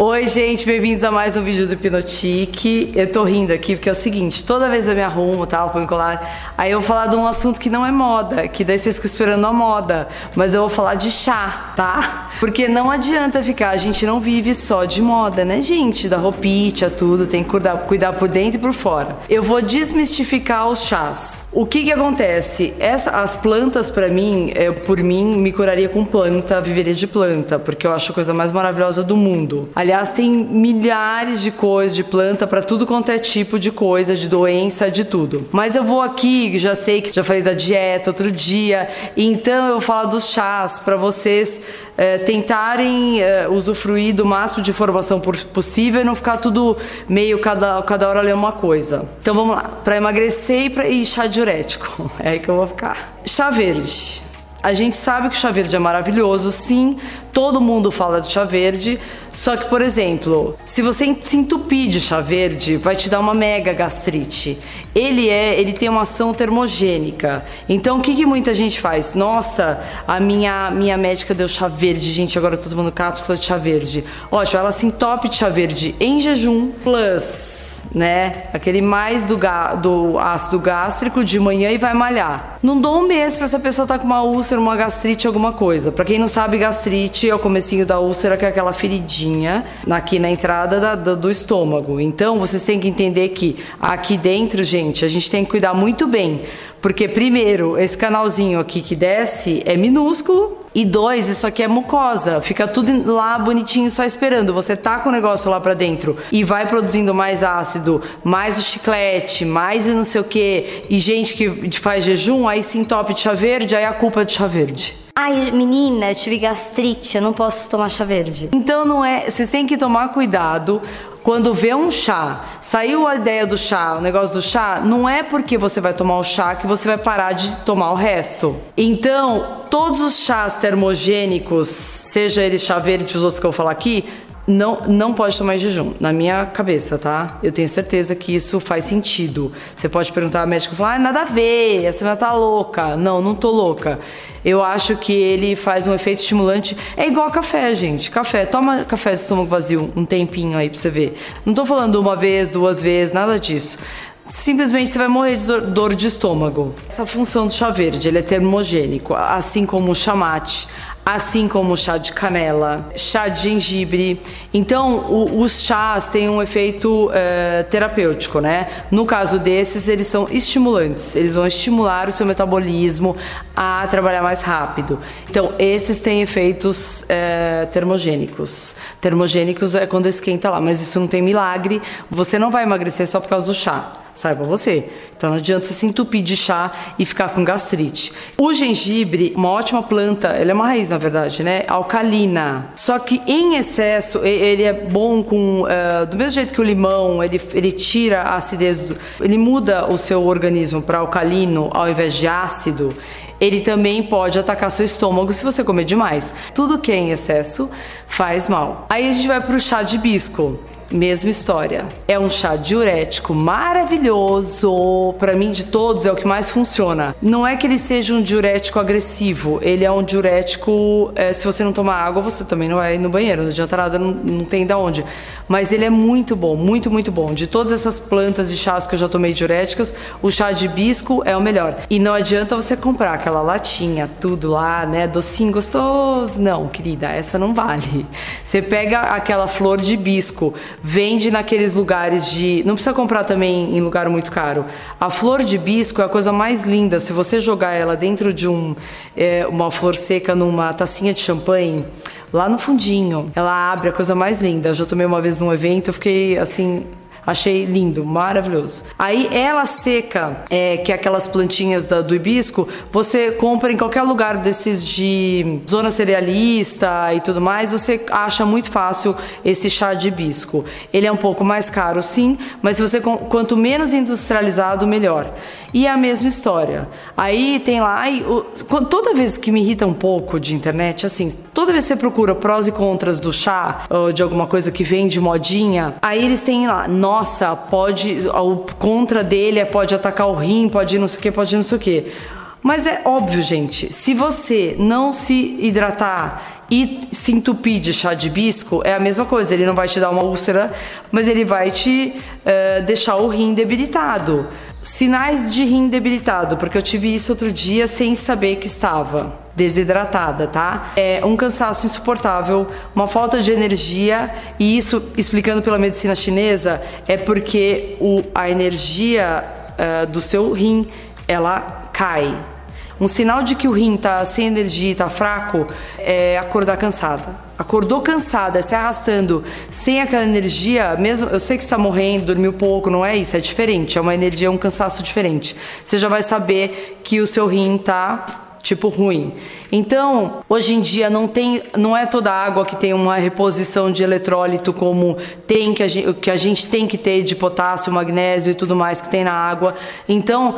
Oi, gente, bem-vindos a mais um vídeo do Hipnotique. Eu tô rindo aqui porque é o seguinte: toda vez eu me arrumo, tal, põe colar, aí eu vou falar de um assunto que não é moda, que daí vocês ficam esperando a moda, mas eu vou falar de chá, tá? Porque não adianta ficar, a gente não vive só de moda, né, gente? Da roupinha, tudo, tem que cuidar, cuidar por dentro e por fora. Eu vou desmistificar os chás. O que que acontece? Essa, as plantas, para mim, eu, por mim, me curaria com planta, viveria de planta, porque eu acho a coisa mais maravilhosa do mundo. Aliás, tem milhares de coisas de planta para tudo quanto é tipo de coisa, de doença, de tudo. Mas eu vou aqui, já sei que já falei da dieta outro dia, então eu vou falar dos chás para vocês é, tentarem é, usufruir do máximo de informação possível e não ficar tudo meio cada, cada hora ler uma coisa. Então vamos lá, para emagrecer e, pra, e chá diurético, é aí que eu vou ficar. Chá verde. A gente sabe que o chá verde é maravilhoso, sim, todo mundo fala de chá verde, só que, por exemplo, se você se entupir de chá verde, vai te dar uma mega gastrite. Ele é, ele tem uma ação termogênica. Então, o que, que muita gente faz? Nossa, a minha, minha médica deu chá verde, gente, agora eu tô tomando cápsula de chá verde. Ótimo, ela se entope de chá verde em jejum, plus né? Aquele mais do, do ácido gástrico de manhã e vai malhar. Não dou um mês para essa pessoa estar tá com uma úlcera, uma gastrite, alguma coisa. Para quem não sabe, gastrite é o comecinho da úlcera, que é aquela feridinha aqui na entrada da, do, do estômago. Então, vocês têm que entender que aqui dentro, gente, a gente tem que cuidar muito bem. Porque, primeiro, esse canalzinho aqui que desce é minúsculo, e dois, isso aqui é mucosa, fica tudo lá bonitinho só esperando. Você tá com o negócio lá para dentro e vai produzindo mais ácido, mais o chiclete, mais não sei o que. E gente que faz jejum, aí se entope de chá verde, aí a culpa é de chá verde. Ai, menina, eu tive gastrite, eu não posso tomar chá verde. Então não é, vocês têm que tomar cuidado quando vê um chá, saiu a ideia do chá, o negócio do chá, não é porque você vai tomar o chá que você vai parar de tomar o resto. Então, todos os chás termogênicos, seja ele chá verde os outros que eu vou falar aqui, não, não pode tomar jejum, na minha cabeça, tá? Eu tenho certeza que isso faz sentido. Você pode perguntar ao médico e falar, ah, nada a ver, a semana tá louca. Não, não tô louca. Eu acho que ele faz um efeito estimulante. É igual café, gente. Café, toma café de estômago vazio um tempinho aí pra você ver. Não tô falando uma vez, duas vezes, nada disso simplesmente você vai morrer de dor de estômago. Essa função do chá verde, ele é termogênico, assim como o chamate, assim como chá de canela, chá de gengibre. Então, o, os chás têm um efeito é, terapêutico, né? No caso desses, eles são estimulantes, eles vão estimular o seu metabolismo a trabalhar mais rápido. Então, esses têm efeitos é, termogênicos. Termogênicos é quando esquenta lá, mas isso não tem milagre. Você não vai emagrecer só por causa do chá saiba você. Então não adianta você se entupir de chá e ficar com gastrite. O gengibre, uma ótima planta, ele é uma raiz na verdade, né? Alcalina. Só que em excesso, ele é bom com. Uh, do mesmo jeito que o limão, ele, ele tira a acidez, do, ele muda o seu organismo para alcalino ao invés de ácido ele também pode atacar seu estômago se você comer demais. Tudo que é em excesso faz mal. Aí a gente vai para o chá de hibisco. Mesma história. É um chá diurético maravilhoso. Para mim, de todos, é o que mais funciona. Não é que ele seja um diurético agressivo. Ele é um diurético. É, se você não tomar água, você também não vai no banheiro. Não adianta nada, não, não tem da onde. Mas ele é muito bom, muito, muito bom. De todas essas plantas e chás que eu já tomei diuréticas, o chá de hibisco é o melhor. E não adianta você comprar aquela latinha, tudo lá, né? Docinho gostoso. Não, querida, essa não vale. Você pega aquela flor de hibisco vende naqueles lugares de. Não precisa comprar também em lugar muito caro. A flor de bisco é a coisa mais linda. Se você jogar ela dentro de um, é, uma flor seca numa tacinha de champanhe, lá no fundinho, ela abre a coisa mais linda. Eu já tomei uma vez num evento, eu fiquei assim Achei lindo, maravilhoso. Aí ela seca, é, que é aquelas plantinhas da, do hibisco, você compra em qualquer lugar desses de zona cerealista e tudo mais, você acha muito fácil esse chá de hibisco. Ele é um pouco mais caro, sim, mas se você quanto menos industrializado, melhor. E é a mesma história. Aí tem lá, o, toda vez que me irrita um pouco de internet, assim, toda vez que você procura prós e contras do chá, ou de alguma coisa que vem de modinha, aí eles têm lá, nossa, pode, o contra dele é pode atacar o rim, pode não sei o que, pode não sei o que. Mas é óbvio, gente, se você não se hidratar e se entupir de chá de hibisco, é a mesma coisa. Ele não vai te dar uma úlcera, mas ele vai te uh, deixar o rim debilitado. Sinais de rim debilitado, porque eu tive isso outro dia sem saber que estava desidratada, tá? É um cansaço insuportável, uma falta de energia, e isso, explicando pela medicina chinesa, é porque o, a energia uh, do seu rim ela cai. Um sinal de que o rim tá sem energia, tá fraco, é acordar cansada. Acordou cansada, se arrastando, sem aquela energia, mesmo eu sei que está morrendo, dormiu pouco, não é isso, é diferente, é uma energia, um cansaço diferente. Você já vai saber que o seu rim tá tipo ruim. Então, hoje em dia não tem, não é toda água que tem uma reposição de eletrólito como tem que a gente, que a gente tem que ter de potássio, magnésio e tudo mais que tem na água. Então,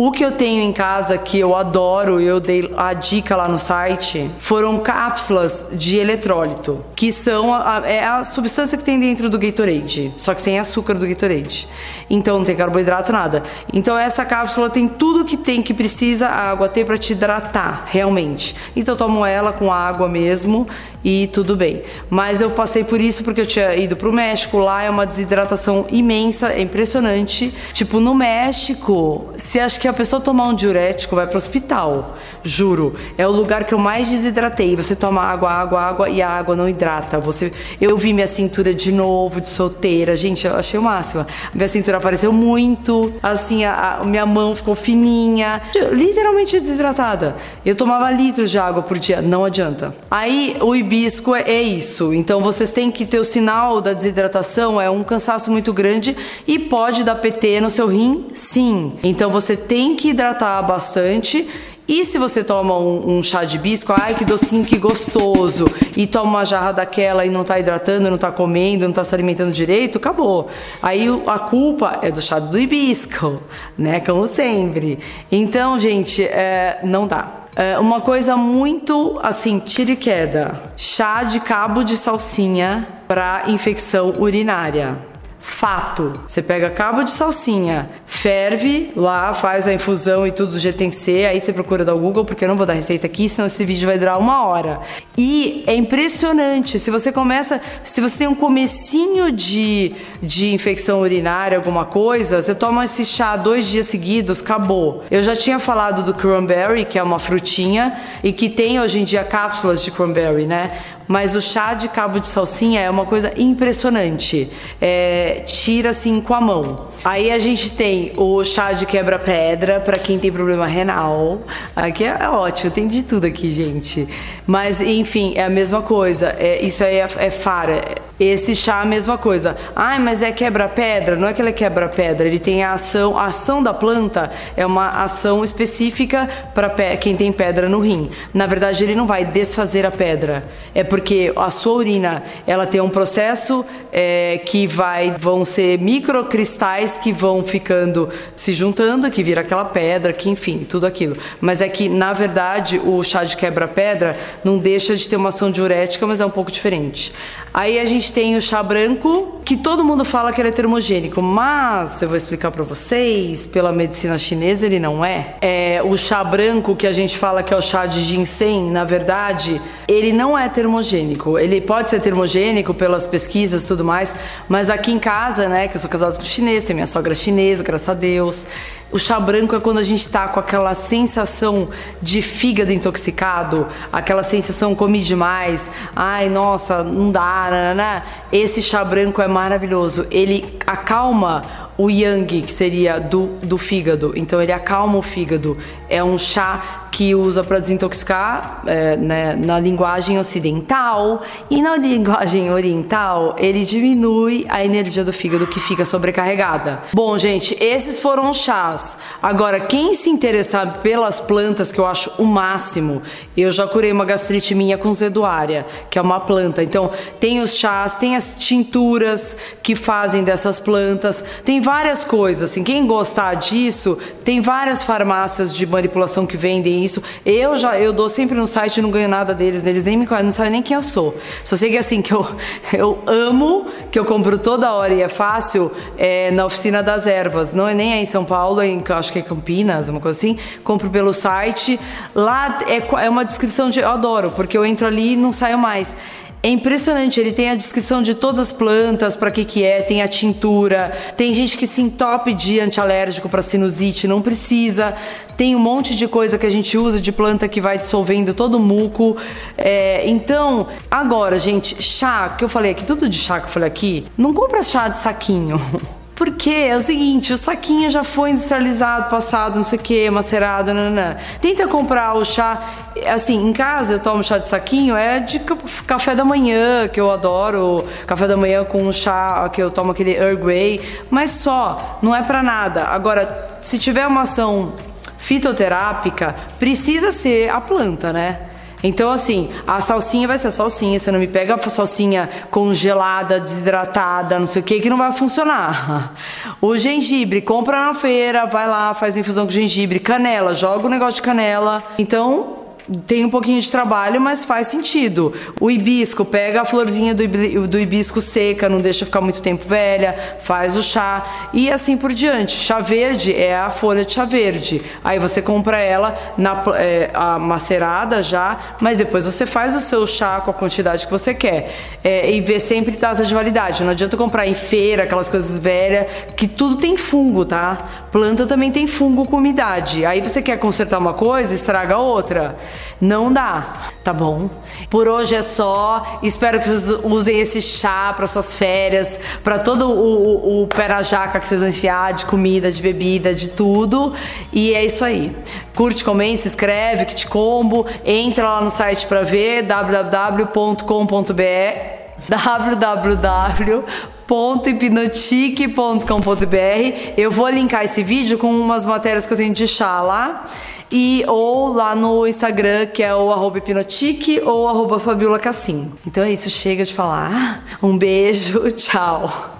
o que eu tenho em casa que eu adoro, eu dei a dica lá no site, foram cápsulas de eletrólito, que são a, é a substância que tem dentro do Gatorade, só que sem açúcar do Gatorade. Então não tem carboidrato nada. Então essa cápsula tem tudo que tem que precisa a água ter para te hidratar realmente. Então tomo ela com água mesmo e tudo bem. Mas eu passei por isso porque eu tinha ido pro México, lá é uma desidratação imensa, é impressionante. Tipo, no México, se acha que a pessoa tomar um diurético, vai pro hospital. Juro. É o lugar que eu mais desidratei. Você toma água, água, água e a água não hidrata. Você, eu vi minha cintura de novo, de solteira. Gente, eu achei o máximo. Minha cintura apareceu muito, assim, a, a minha mão ficou fininha, literalmente desidratada. Eu tomava litros de água por dia, não adianta. Aí o hibisco é, é isso. Então vocês têm que ter o sinal da desidratação, é um cansaço muito grande e pode dar PT no seu rim, sim. Então você tem que hidratar bastante e se você toma um, um, chá de hibisco, ai que docinho, que gostoso, e toma uma jarra daquela e não está hidratando, não está comendo, não está se alimentando direito, acabou. Aí a culpa é do chá do hibisco, né? Como sempre. Então, gente, é, não dá. É uma coisa muito assim, tira e queda. Chá de cabo de salsinha para infecção urinária. Fato. Você pega cabo de salsinha, ferve lá, faz a infusão e tudo do jeito que tem que ser. Aí você procura dar o Google, porque eu não vou dar receita aqui, senão esse vídeo vai durar uma hora. E é impressionante. Se você começa, se você tem um comecinho de, de infecção urinária, alguma coisa, você toma esse chá dois dias seguidos, acabou. Eu já tinha falado do cranberry, que é uma frutinha, e que tem hoje em dia cápsulas de cranberry, né? Mas o chá de cabo de salsinha é uma coisa impressionante. É, tira assim com a mão. Aí a gente tem o chá de quebra-pedra para quem tem problema renal. Aqui é ótimo, tem de tudo aqui, gente. Mas enfim, é a mesma coisa. É, isso aí é, é fara. Esse chá a mesma coisa. Ai, mas é quebra-pedra? Não é que ele é quebra-pedra, ele tem a ação. A ação da planta é uma ação específica para quem tem pedra no rim. Na verdade, ele não vai desfazer a pedra. É porque a sua urina ela tem um processo é, que vai. vão ser microcristais que vão ficando se juntando, que vira aquela pedra, que enfim, tudo aquilo. Mas é que, na verdade, o chá de quebra-pedra não deixa de ter uma ação diurética, mas é um pouco diferente. Aí a gente tem o chá branco, que todo mundo fala que ele é termogênico, mas eu vou explicar para vocês, pela medicina chinesa ele não é. É o chá branco que a gente fala que é o chá de ginseng, na verdade, ele não é termogênico. Ele pode ser termogênico pelas pesquisas e tudo mais, mas aqui em casa, né, que eu sou casado com chinês, tem minha sogra chinesa, graças a Deus. O chá branco é quando a gente tá com aquela sensação de fígado intoxicado, aquela sensação comi demais, ai, nossa, não dá, né, né, né? Esse chá branco é maravilhoso. Ele acalma o yang, que seria do, do fígado. Então ele acalma o fígado. É um chá que usa para desintoxicar é, né, na linguagem ocidental e na linguagem oriental ele diminui a energia do fígado que fica sobrecarregada. Bom, gente, esses foram os chás. Agora, quem se interessar pelas plantas, que eu acho o máximo, eu já curei uma gastrite minha com zeduária, que é uma planta. Então, tem os chás, tem as tinturas que fazem dessas plantas, tem várias coisas. Assim, quem gostar disso, tem várias farmácias de manipulação que vendem isso. Eu já eu dou sempre no site, não ganho nada deles, eles nem me não sabem nem quem eu sou. Só sei que assim que eu eu amo, que eu compro toda hora e é fácil, é na oficina das ervas. Não é nem aí em São Paulo, é em, acho que é Campinas, uma coisa assim. Compro pelo site. Lá é, é uma descrição de eu adoro, porque eu entro ali e não saio mais. É impressionante, ele tem a descrição de todas as plantas, para que que é, tem a tintura, tem gente que se entope de antialérgico para sinusite, não precisa. Tem um monte de coisa que a gente usa de planta que vai dissolvendo todo o muco. É, então, agora, gente, chá, que eu falei aqui, tudo de chá que eu falei aqui, não compra chá de saquinho. Porque é o seguinte, o saquinho já foi industrializado, passado, não sei o que, macerado, nananã. Tenta comprar o chá, assim, em casa eu tomo chá de saquinho, é de café da manhã, que eu adoro, café da manhã com chá, que eu tomo aquele Earl Grey, mas só, não é para nada. Agora, se tiver uma ação fitoterápica, precisa ser a planta, né? Então, assim, a salsinha vai ser salsinha. Você não me pega a salsinha congelada, desidratada, não sei o que, que não vai funcionar. O gengibre, compra na feira, vai lá, faz infusão com gengibre. Canela, joga o negócio de canela. Então, tem um pouquinho de trabalho, mas faz sentido. O hibisco, pega a florzinha do, hibisco seca, não deixa ficar muito tempo velha, faz o chá e assim por diante. Chá verde é a folha de chá verde. Aí você compra ela na, é, a macerada já, mas depois você faz o seu chá com a quantidade que você quer. É, e vê sempre data de validade. Não adianta comprar em feira, aquelas coisas velhas, que tudo tem fungo, tá? Planta também tem fungo com umidade. Aí você quer consertar uma coisa, estraga outra. Não dá, tá bom? Por hoje é só. Espero que vocês usem esse chá para suas férias, para todo o, o, o pé na jaca que vocês vão enfiar de comida, de bebida, de tudo. E é isso aí. Curte, comente, se inscreve, que te combo. Entra lá no site para ver www.com.br www.hipnotique.com.br Eu vou linkar esse vídeo com umas matérias que eu tenho de chá lá e ou lá no Instagram, que é o arroba hipnotique ou arroba Fabiola Cassim. Então é isso, chega de falar. Um beijo, tchau.